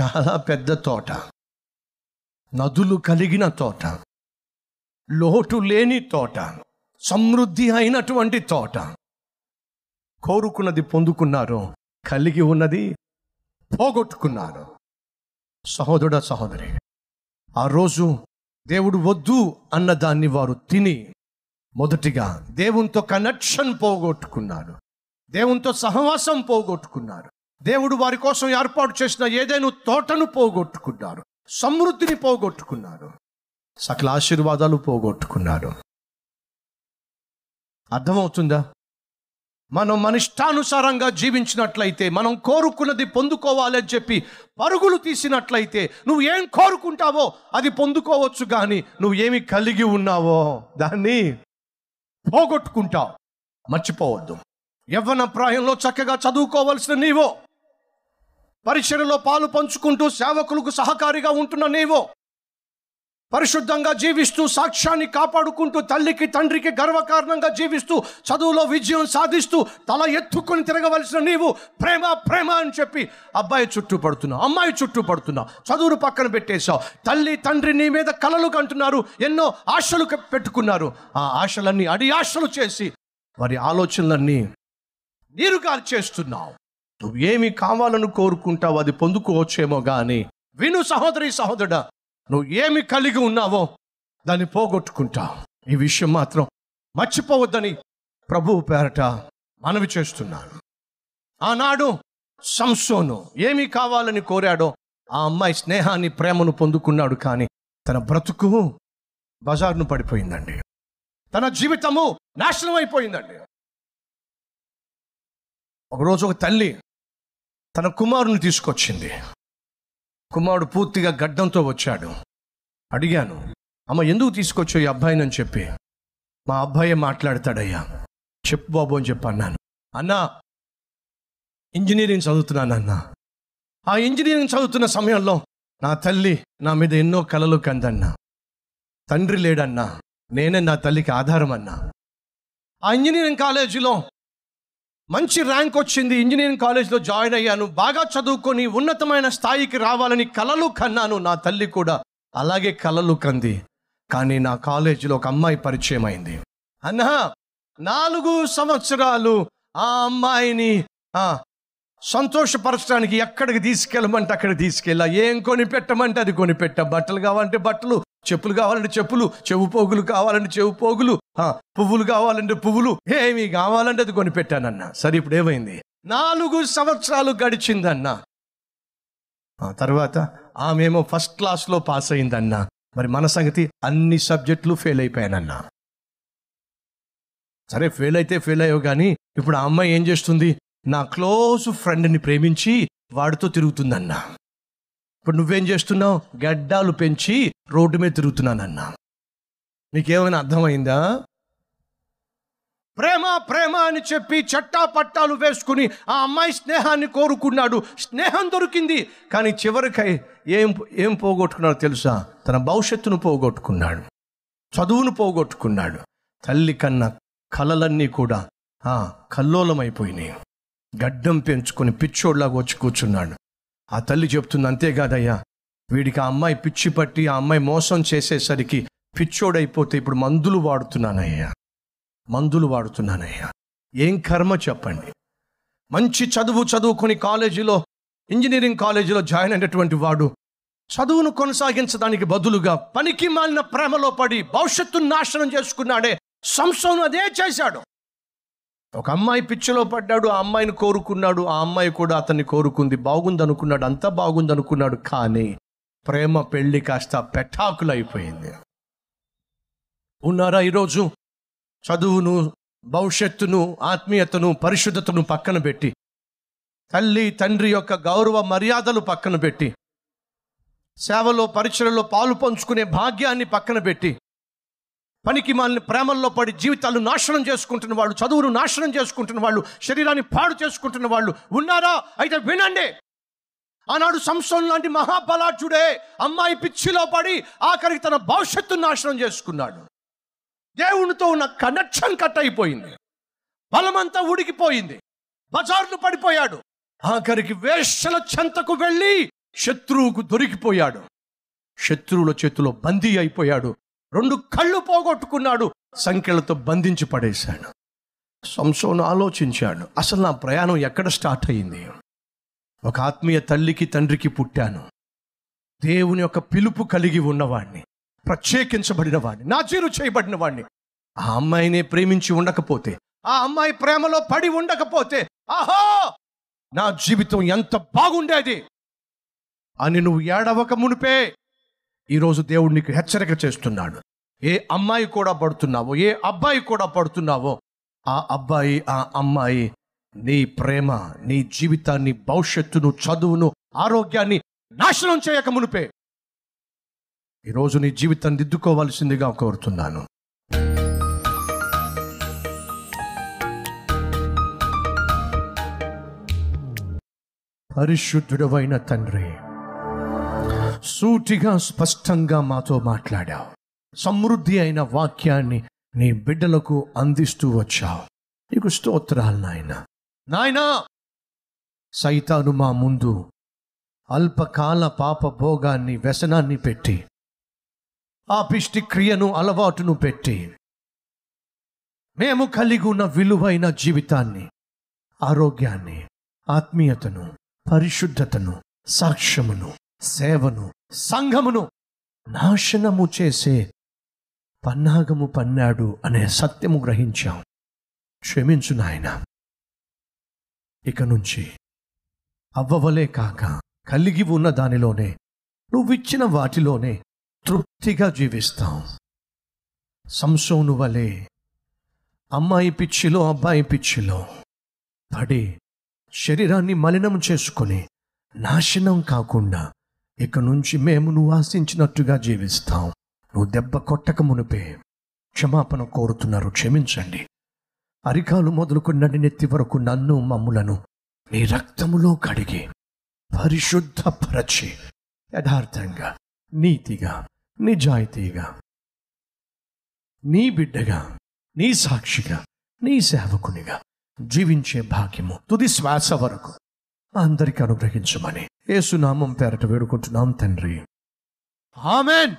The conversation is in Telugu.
చాలా పెద్ద తోట. నదులు కలిగిన తోట. లోటు లేని తోట. సమృద్ధి అయినటువంటి తోట. కోరుకున్నది పొందుకున్నారు. కలిగి ఉన్నది పోగొట్టుకున్నారు. సహోదరుడ సహోదరి ఆ రోజు దేవుడు వద్దు అన్న దాన్ని వారు తిని మొదటిగా దేవునితో కనెక్షన్ పోగొట్టుకున్నారు. దేవునితో సహవాసం పోగొట్టుకున్నారు. దేవుడు వారి కోసం ఏర్పాటు చేసిన ఏదైనా తోటను పోగొట్టుకున్నారు సమృద్ధిని పోగొట్టుకున్నారు సకల ఆశీర్వాదాలు పోగొట్టుకున్నారు. అర్థమవుతుందా? మనం మన ఇష్టానుసారంగా జీవించినట్లయితే మనం కోరుకున్నది పొందుకోవాలని చెప్పి పరుగులు తీసినట్లయితే నువ్వు ఏం కోరుకుంటావో అది పొందుకోవచ్చు కానీ నువ్వు ఏమి కలిగి ఉన్నావో దాన్ని పోగొట్టుకుంటావు. మర్చిపోవద్దు. యవ్వన ప్రాయంలో చక్కగా చదువుకోవలసిన నీవో పరిచయలో పాలు పంచుకుంటూ సేవకులకు సహకారిగా ఉంటున్న నీవో. పరిశుద్ధంగా జీవిస్తూ సాక్ష్యాన్ని కాపాడుకుంటూ తల్లికి తండ్రికి గర్వకారణంగా జీవిస్తూ చదువులో విజయం సాధిస్తూ తల ఎత్తుకొని తిరగవలసిన నీవు ప్రేమ ప్రేమ అని చెప్పి అబ్బాయి చుట్టూ పడుతున్నావు అమ్మాయి చుట్టూ పడుతున్నావు చదువును పక్కన పెట్టేశావు. తల్లి తండ్రి నీ మీద కలలు కంటున్నారు ఎన్నో ఆశలు క- పెట్టుకున్నారు. ఆ ఆశలన్నీ అడి ఆశలు చేసి వారి ఆలోచనలన్నీ నీరుగా చేస్తున్నావు. నువ్వు ఏమి కావాలని కోరుకుంటావు అది పొందుకోవచ్చేమో కానీ విను సహోదరి సహోదరుడా నువ్వు ఏమి కలిగి ఉన్నావో దాన్ని పోగొట్టుకుంటావు. ఈ విషయం మాత్రం మర్చిపోవద్దని ప్రభువు పేరట మనవి చేస్తున్నాను ఆనాడు సంసోను ఏమి కావాలని కోరాడో ఆ అమ్మాయి స్నేహాన్ని ప్రేమను పొందుకున్నాడు కానీ తన బ్రతుకు బజార్ను పడిపోయిందండి. తన జీవితము నాశనం అయిపోయిందండి ఒకరోజు ఒక తల్లి తన కుమారుని తీసుకొచ్చింది. కుమారుడు పూర్తిగా గడ్డంతో వచ్చాడు. అడిగాను అమ్మ ఎందుకు తీసుకొచ్చావు ఈ అబ్బాయిని? అని చెప్పి. మా అబ్బాయే మాట్లాడతాడయ్యా. చెప్పు బాబు అని చెప్పి అన్నాను. అన్నా ఇంజనీరింగ్ చదువుతున్నాను అన్న. ఆ ఇంజనీరింగ్ చదువుతున్న సమయంలో నా తల్లి నా మీద ఎన్నో కలలు కందన్నా. తండ్రి లేడన్నా. నేనే నా తల్లికి ఆధారం అన్నా. ఆ ఇంజనీరింగ్ కాలేజీలో మంచి ర్యాంక్ వచ్చింది ఇంజనీరింగ్ కాలేజ్లో జాయిన్ అయ్యాను బాగా చదువుకొని ఉన్నతమైన స్థాయికి రావాలని కలలు కన్నాను నా తల్లి కూడా. అలాగే కలలు కంది. కానీ నా కాలేజీలో ఒక అమ్మాయి పరిచయం అయింది. అన్నా నాలుగు సంవత్సరాలు ఆ అమ్మాయిని సంతోషపరచడానికి ఎక్కడికి తీసుకెళ్ళమంటే అక్కడికి తీసుకెళ్ళా. ఏం కొనిపెట్టమంటే అది కొనిపెట్ట బట్టలు కావాలంటే బట్టలు చెప్పులు కావాలంటే చెప్పులు చెవు పోగులు కావాలంటే చెవు పోగులు పువ్వులు కావాలంటే పువ్వులు ఏమి కావాలంటే అది కొనిపెట్టానన్న. సరే ఇప్పుడు ఏమైంది? నాలుగు సంవత్సరాలు గడిచిందన్న. ఆ తర్వాత ఆమెమో ఫస్ట్ క్లాస్లో పాస్ అయిందన్న. మరి మన సంగతి అన్ని సబ్జెక్టులు ఫెయిల్ అయిపోయానన్నా. సరే ఫెయిల్ అయితే ఫెయిల్ అయ్యో కానీ ఇప్పుడు ఆ అమ్మాయి ఏం చేస్తుంది? నా క్లోజ్ ఫ్రెండ్ని ప్రేమించి వాడితో తిరుగుతుందన్నా. ఇప్పుడు నువ్వేం చేస్తున్నావు? గడ్డాలు పెంచి రోడ్డు మీద తిరుగుతున్నానన్నా. నీకేమైనా అర్థమైందా? ప్రేమ ప్రేమ అని చెప్పి చట్టా పట్టాలు వేసుకుని ఆ అమ్మాయి స్నేహాన్ని కోరుకున్నాడు. స్నేహం దొరికింది. కానీ చివరికై ఏం ఏం పోగొట్టుకున్నాడో తెలుసా? తన భవిష్యత్తును పోగొట్టుకున్నాడు. చదువును పోగొట్టుకున్నాడు. తల్లి కన్న కలలన్నీ కూడా కల్లోలమైపోయినాయి. గడ్డం పెంచుకొని పిచ్చోడ్లాగా వచ్చి కూర్చున్నాడు. ఆ తల్లి చెప్తుంది అంతేకాదయ్యా వీడికి ఆ అమ్మాయి పిచ్చి పట్టి ఆ అమ్మాయి మోసం చేసేసరికి పిచ్చోడైపోతే ఇప్పుడు మందులు వాడుతున్నానయ్యా. మందులు వాడుతున్నానయ్యా. ఏం కర్మ చెప్పండి. మంచి చదువు చదువుకొని కాలేజీలో ఇంజనీరింగ్ కాలేజీలో జాయిన్ అయినటువంటి వాడు చదువును కొనసాగించడానికి బదులుగా పనికి మాలిన ప్రేమలో పడి భవిష్యత్తును నాశనం చేసుకున్నాడే. సంస్థను అదే చేశాడు. ఒక అమ్మాయి పిచ్చిలో పడ్డాడు ఆ అమ్మాయిని కోరుకున్నాడు ఆ అమ్మాయి కూడా అతన్ని కోరుకుంది. బాగుంది అనుకున్నాడు అంతా బాగుంది అనుకున్నాడు కానీ ప్రేమ పెళ్ళి కాస్త పెటాకులు అయిపోయింది ఉన్నారా ఈరోజు? చదువును భవిష్యత్తును ఆత్మీయతను పరిశుద్ధతను పక్కన పెట్టి తల్లి తండ్రి యొక్క గౌరవ మర్యాదలు పక్కన పెట్టి సేవలో పరిచయలో పాలు పంచుకునే భాగ్యాన్ని పక్కన పెట్టి పనికి మాలిన ప్రేమల్లో పడి జీవితాలు నాశనం చేసుకుంటున్న వాళ్ళు చదువును నాశనం చేసుకుంటున్న వాళ్ళు శరీరాన్ని పాడు చేసుకుంటున్న వాళ్ళు ఉన్నారా? అయితే వినండి. ఆనాడు సంస్థం లాంటి మహాబలాఢ్యుడే అమ్మాయి పిచ్చిలో పడి ఆఖరికి తన భవిష్యత్తును నాశనం చేసుకున్నాడు. దేవునితో ఉన్న కనెక్షన్ కట్ అయిపోయింది. బలమంతా ఉడికిపోయింది. బజార్లు పడిపోయాడు. ఆఖరికి వేషల చెంతకు వెళ్ళి శత్రువుకు దొరికిపోయాడు. శత్రువుల చేతిలో బందీ అయిపోయాడు. రెండు కళ్ళు పోగొట్టుకున్నాడు. సంఖ్యలతో బంధించి పడేశాడు. సంసోను ఆలోచించాడు. అసలు నా ప్రయాణం ఎక్కడ స్టార్ట్ అయింది? ఒక ఆత్మీయ తల్లికి తండ్రికి పుట్టాను. దేవుని యొక్క పిలుపు కలిగి ఉన్నవాడిని ప్రత్యేకించబడిన వాడిని నాచీరు చేయబడిన వాడిని ఆ అమ్మాయినే ప్రేమించి ఉండకపోతే ఆ అమ్మాయి ప్రేమలో పడి ఉండకపోతే ఆహో! నా జీవితం ఎంత బాగుండేది! అని నువ్వు ఏడవక మునిపే! ఈరోజు దేవుడు నీకు హెచ్చరిక చేస్తున్నాడు. ఏ అమ్మాయి కూడా పడుతున్నావో ఏ అబ్బాయి కూడా పడుతున్నావో ఆ అబ్బాయి ఆ అమ్మాయి నీ ప్రేమ నీ జీవితాన్ని భవిష్యత్తును చదువును ఆరోగ్యాన్ని నాశనం చేయక మునిపే. ఈరోజు నీ జీవితాన్ని దిద్దుకోవాల్సిందిగా కోరుతున్నాను. పరిశుద్ధుడవైన తండ్రి సూటిగా స్పష్టంగా మాతో మాట్లాడావు. సమృద్ధి అయిన వాక్యాన్ని నీ బిడ్డలకు అందిస్తూ వచ్చావు. నీకు స్తోత్రాలు నాయన. నాయనా! సైతాను మా ముందు అల్పకాల పాప భోగాన్ని వ్యసనాన్ని పెట్టి ఆ పిష్టి క్రియను అలవాటును పెట్టి మేము కలిగి ఉన్న విలువైన జీవితాన్ని ఆరోగ్యాన్ని ఆత్మీయతను పరిశుద్ధతను సాక్ష్యమును సేవను సంఘమును నాశనము చేసే పన్నాగము పన్నాడు అనే సత్యము గ్రహించాం. క్షమించు నాయన. ఇక నుంచి అవ్వవలే కాక కలిగి ఉన్న దానిలోనే నువ్విచ్చిన వాటిలోనే తృప్తిగా జీవిస్తాం. సంసోను వలె అమ్మాయి పిచ్చిలో అబ్బాయి పిచ్చిలో పడి శరీరాన్ని మలినం చేసుకొని నాశనం కాకుండా ఇక నుంచి మేము నువ్వు ఆశించినట్టుగా జీవిస్తాం. నువ్వు దెబ్బ కొట్టక మునిపే. క్షమాపణ కోరుతున్నారు క్షమించండి. అరికాలు మొదలుకున్నటి నెత్తి వరకు నన్ను మమ్ములను నీ రక్తములో కడిగి పరిశుద్ధపరచి. యథార్థంగా నీతిగా నిజాయితీగా నీ బిడ్డగా నీ సాక్షిగా నీ సేవకునిగా జీవించే భాగ్యము తుది శ్వాస వరకు. అందరికీ అనుగ్రహించమని. ఏసునామం పేరట వేడుకుంటున్నాం తండ్రి. ఆమెన్.